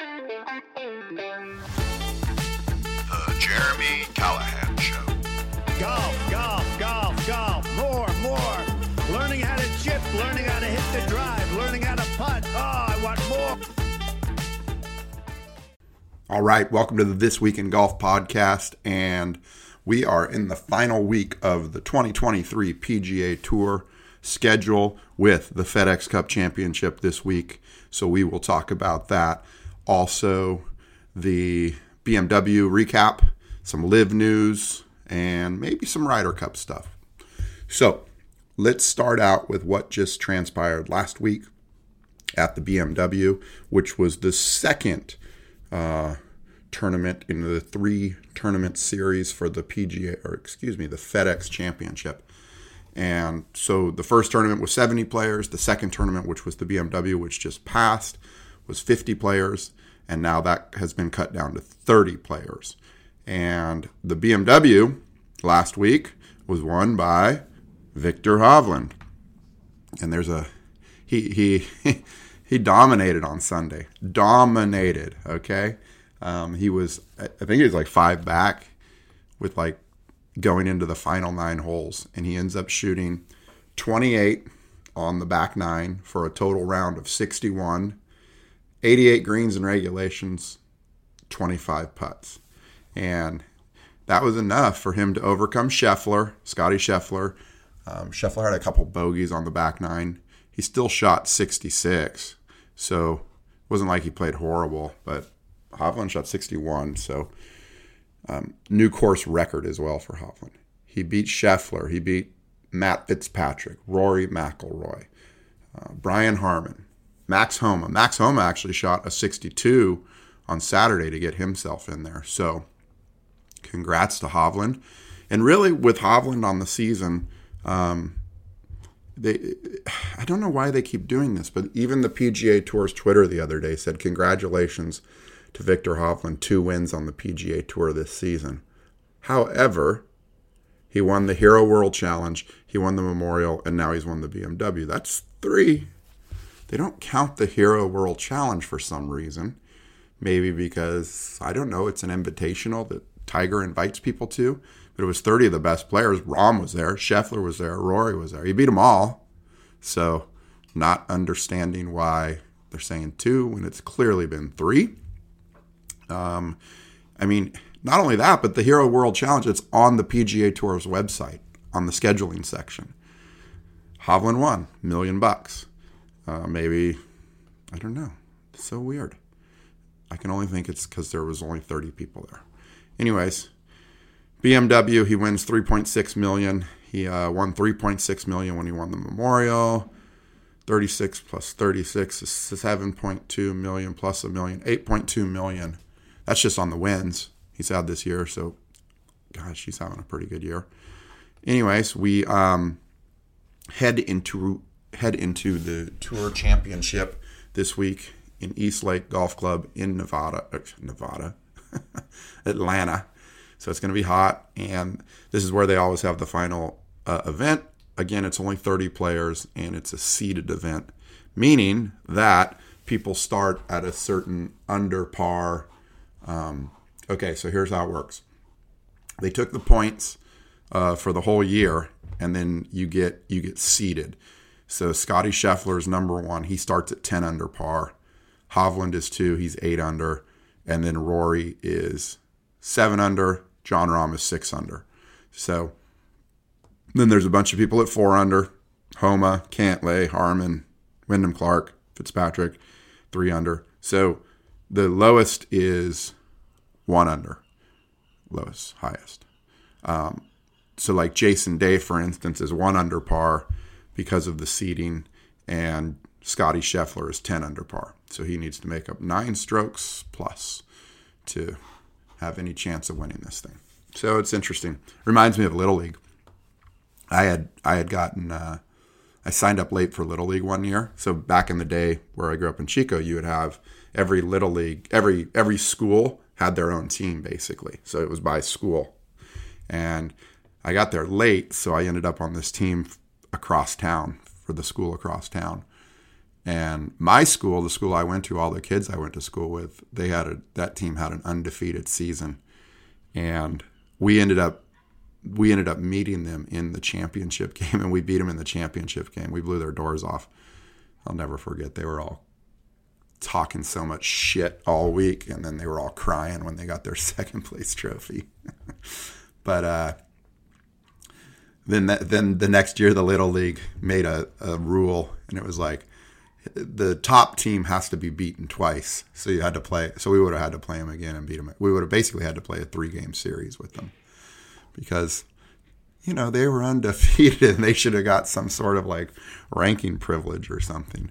The Jeremy Callahan Show. Golf, golf, golf, golf. More, more. Learning how to chip, learning how to hit the drive, learning how to putt. Oh, I want more. All right, welcome to the This Week in Golf podcast. And we are in the final week of the 2023 PGA Tour schedule with the FedEx Cup Championship this week. So we will talk about that. Also, the BMW recap, some LIV news, and maybe some Ryder Cup stuff. So let's start out with what just transpired last week at the BMW, which was the second uh, tournament in the three tournament series for the PGA, or excuse me, the FedEx Championship. And so the first tournament was 70 players. The second tournament, which was the BMW, which just passed, was 50 players. And now that has been cut down to 30 players. And the BMW last week was won by Viktor Hovland. And there's a he he he dominated on Sunday. Dominated, okay? Um, he was I think he was like 5 back with like going into the final 9 holes and he ends up shooting 28 on the back 9 for a total round of 61, 88 greens and regulations, 25 putts. And that was enough for him to overcome Scheffler, Scottie Scheffler. Um, Scheffler had a couple bogeys on the back nine. He still shot 66, so it wasn't like he played horrible. But Hovland shot 61, so um, new course record as well for Hovland. He beat Scheffler. He beat Matt Fitzpatrick, Rory McIlroy, uh, Brian Harman, Max Homa. Max Homa actually shot a 62 on Saturday to get himself in there. So congrats to Hovland. And really, with Hovland on the season, um, they I don't know why they keep doing this, but even the PGA Tour's Twitter the other day said congratulations to Viktor Hovland, two wins on the PGA Tour this season. However, he won the Hero World Challenge, he won the Memorial, and now he's won the BMW. That's three. They don't count the Hero World Challenge for some reason. Maybe because I don't know, it's an invitational that Tiger invites people to. But it was 30 of the best players. Rahm was there, Scheffler was there, Rory was there. He beat them all. So, not understanding why they're saying two when it's clearly been three. Um, I mean, not only that, but the Hero World Challenge, it's on the PGA Tour's website on the scheduling section. Hovland won, million bucks. Uh, maybe, I don't know. It's so weird. I can only think it's because there was only 30 people there. Anyways, BMW, he wins 3.6 million. He uh, won 3.6 million when he won the Memorial. 36 plus 36 is 7.2 million plus a million, 8.2 million. That's just on the wins he's had this year. So, gosh, he's having a pretty good year. Anyways, we um, head into head into the Tour Championship this week in East Lake Golf Club in Nevada, uh, Nevada, Atlanta. So it's going to be hot, and this is where they always have the final uh, event. Again, it's only 30 players, and it's a seeded event, meaning that people start at a certain under par. Um, okay, so here's how it works. They took the points uh, for the whole year, and then you get you get seeded. So Scottie Scheffler is number one. He starts at 10 under par. Hovland is two. He's eight under. And then Rory is seven under. Jon Rahm is six under. So then there's a bunch of people at four under. Homa, Cantlay, Harman, Wyndham Clark, Fitzpatrick, three under. So the lowest is one under. Lowest, highest. Um, so like Jason Day, for instance, is one under par because of the seeding, and Scottie Scheffler is 10 under par. So he needs to make up nine strokes plus to have any chance of winning this thing. So it's interesting. Reminds me of Little League. I had I had gotten uh, I signed up late for Little League one year. So back in the day where I grew up in Chico, you would have every Little League every every school had their own team basically. So it was by school, and I got there late, so I ended up on this team across town for the school across town. And my school, the school I went to, all the kids I went to school with, they had a that team had an undefeated season, and we ended up we ended up meeting them in the championship game, and we beat them in the championship game. We blew their doors off. I'll never forget. They were all talking so much shit all week, and then they were all crying when they got their second place trophy. but uh, then that, then the next year, the little league made a, a rule, and it was like the top team has to be beaten twice. So you had to play. So we would have had to play them again and beat them. We would have basically had to play a three game series with them because you know they were undefeated and they should have got some sort of like ranking privilege or something,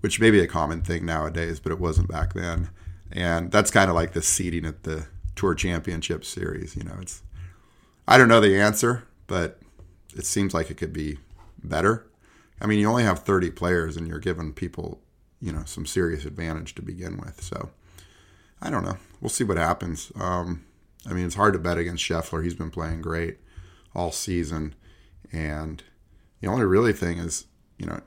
which may be a common thing nowadays, but it wasn't back then. And that's kind of like the seeding at the Tour Championship Series. You know, it's I don't know the answer, but it seems like it could be better I mean, you only have 30 players and you're giving people, you know, some serious advantage to begin with. So I don't know. We'll see what happens. Um, I mean, it's hard to bet against Scheffler. He's been playing great all season. And the only really thing is, you know,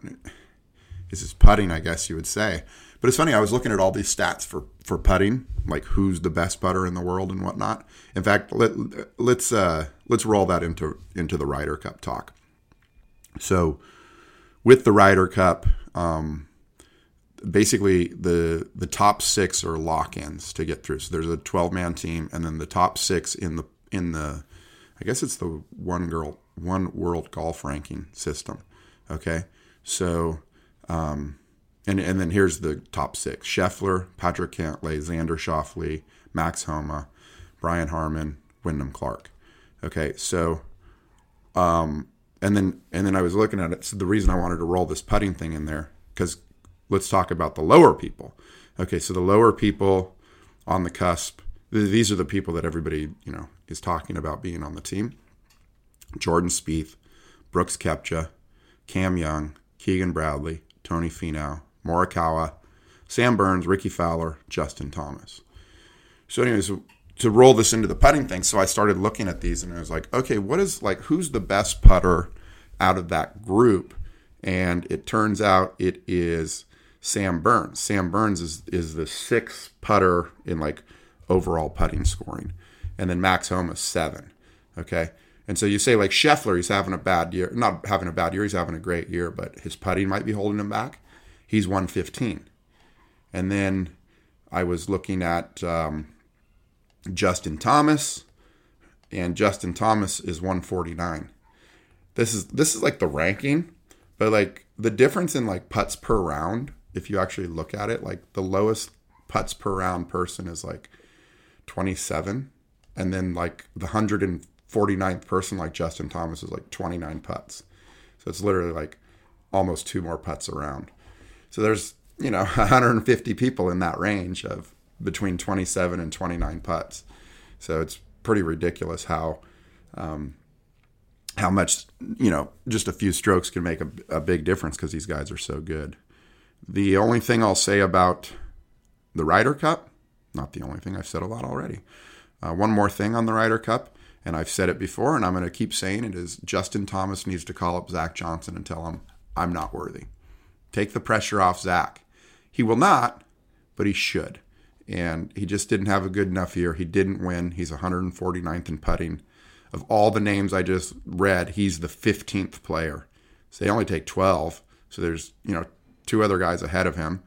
is his putting, I guess you would say. But it's funny, I was looking at all these stats for, for putting, like who's the best putter in the world and whatnot. In fact, let, let's uh, let's roll that into into the Ryder Cup talk. So with the Ryder Cup, um, basically the the top six are lock-ins to get through. So there's a 12-man team, and then the top six in the in the, I guess it's the one girl one world golf ranking system. Okay, so. Um, and, and then here's the top six: Scheffler, Patrick Cantlay, Xander Schauffele, Max Homa, Brian Harman, Wyndham Clark. Okay, so um, and then and then I was looking at it. So the reason I wanted to roll this putting thing in there because let's talk about the lower people. Okay, so the lower people on the cusp. These are the people that everybody you know is talking about being on the team. Jordan Spieth, Brooks Koepka, Cam Young, Keegan Bradley, Tony Finau, Morikawa, Sam Burns, Rickie Fowler, Justin Thomas. So, anyways, to roll this into the putting thing. So I started looking at these and I was like, okay, what is like who's the best putter out of that group? And it turns out it is Sam Burns. Sam Burns is is the sixth putter in like overall putting scoring. And then Max Homa is seven. Okay. And so you say like Scheffler, he's having a bad year. Not having a bad year, he's having a great year, but his putting might be holding him back. He's 115. And then I was looking at um, Justin Thomas, and Justin Thomas is 149. This is this is like the ranking, but like the difference in like putts per round, if you actually look at it, like the lowest putts per round person is like 27, and then like the 149th person like Justin Thomas is like 29 putts. So it's literally like almost two more putts around. So there's, you know, 150 people in that range of between 27 and 29 putts. So it's pretty ridiculous how um, how much you know just a few strokes can make a, a big difference because these guys are so good. The only thing I'll say about the Ryder Cup, not the only thing I've said a lot already. Uh, one more thing on the Ryder Cup, and I've said it before, and I'm going to keep saying it: is Justin Thomas needs to call up Zach Johnson and tell him I'm not worthy. Take the pressure off Zach. He will not, but he should and he just didn't have a good enough year. He didn't win. He's 149th in putting. Of all the names I just read, he's the 15th player. So they only take 12. So there's, you know, two other guys ahead of him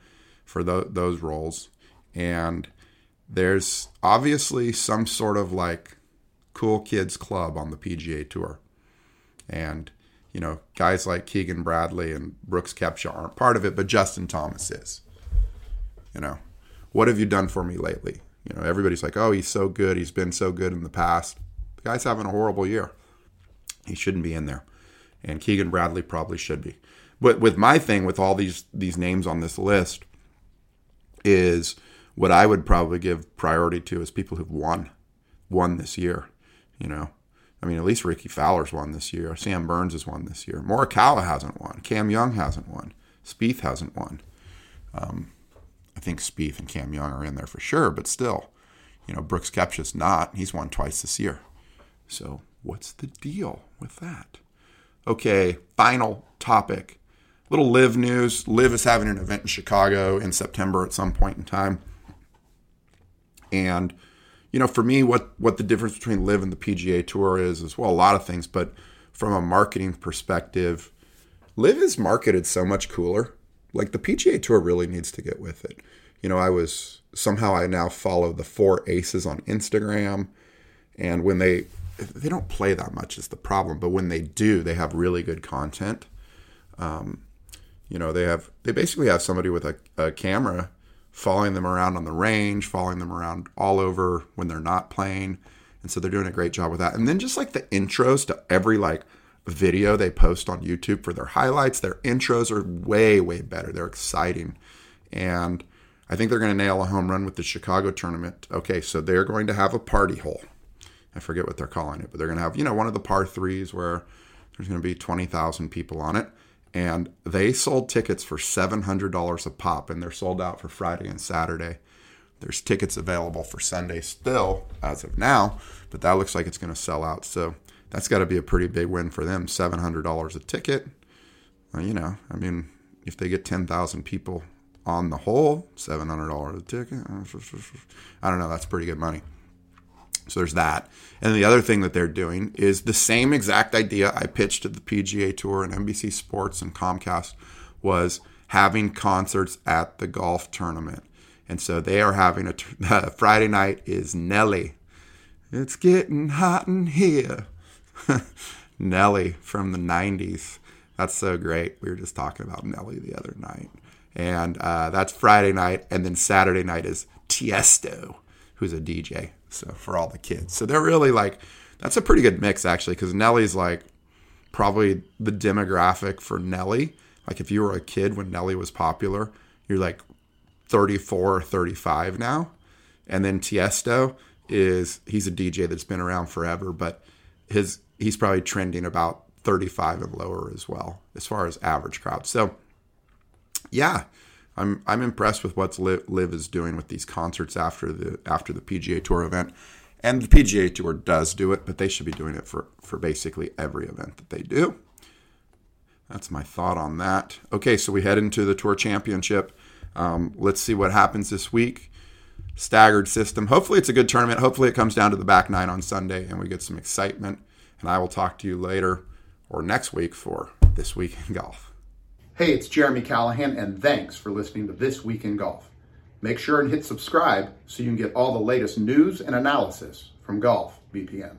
for the, those roles. And there's obviously some sort of like cool kids club on the PGA Tour. And, you know, guys like Keegan Bradley and Brooks Koepka aren't part of it, but Justin Thomas is. You know, what have you done for me lately? You know, everybody's like, oh, he's so good. He's been so good in the past. The guy's having a horrible year. He shouldn't be in there. And Keegan Bradley probably should be. But with my thing with all these these names on this list is what I would probably give priority to is people who've won won this year. You know, I mean, at least Rickie Fowler's won this year. Sam Burns has won this year. Morikawa hasn't won. Cam Young hasn't won. Spieth hasn't won. Um, I think Spieth and Cam Young are in there for sure, but still, you know, Brooks Koepka's not. He's won twice this year. So what's the deal with that? Okay, final topic. little LIV news. LIV is having an event in Chicago in September at some point in time. And you know, for me, what what the difference between LIV and the PGA Tour is as well, a lot of things, but from a marketing perspective, LIV is marketed so much cooler. Like the PGA Tour really needs to get with it. You know, I was somehow I now follow the four aces on Instagram, and when they they don't play that much is the problem, but when they do, they have really good content. Um, you know, they have they basically have somebody with a, a camera following them around on the range, following them around all over when they're not playing. And so they're doing a great job with that. And then just like the intros to every like video they post on YouTube for their highlights, their intros are way, way better. They're exciting. And I think they're going to nail a home run with the Chicago tournament. Okay, so they're going to have a party hole. I forget what they're calling it, but they're going to have, you know, one of the par threes where there's going to be 20,000 people on it and they sold tickets for $700 a pop and they're sold out for Friday and Saturday. There's tickets available for Sunday still as of now, but that looks like it's going to sell out. So that's got to be a pretty big win for them. $700 a ticket. Well, you know, I mean, if they get 10,000 people on the whole, $700 a ticket, I don't know, that's pretty good money. So there's that. And the other thing that they're doing is the same exact idea I pitched to the PGA Tour and NBC Sports and Comcast was having concerts at the golf tournament. And so they are having a uh, Friday night is Nelly. It's getting hot in here. Nelly from the 90s. That's so great. We were just talking about Nelly the other night. And uh, that's Friday night. And then Saturday night is Tiesto, who's a DJ so for all the kids. So they're really like that's a pretty good mix actually because Nelly's like probably the demographic for Nelly. Like if you were a kid when Nelly was popular, you're like 34 or 35 now. And then Tiesto is he's a DJ that's been around forever, but his he's probably trending about 35 and lower as well as far as average crowd. So yeah, I'm I'm impressed with what LIV, is doing with these concerts after the after the PGA Tour event. And the PGA Tour does do it, but they should be doing it for, for basically every event that they do. That's my thought on that. Okay, so we head into the Tour Championship. Um, let's see what happens this week. Staggered system. Hopefully, it's a good tournament. Hopefully, it comes down to the back nine on Sunday and we get some excitement. And I will talk to you later or next week for This Week in Golf. Hey, it's Jeremy Callahan, and thanks for listening to This Week in Golf. Make sure and hit subscribe so you can get all the latest news and analysis from Golf BPM.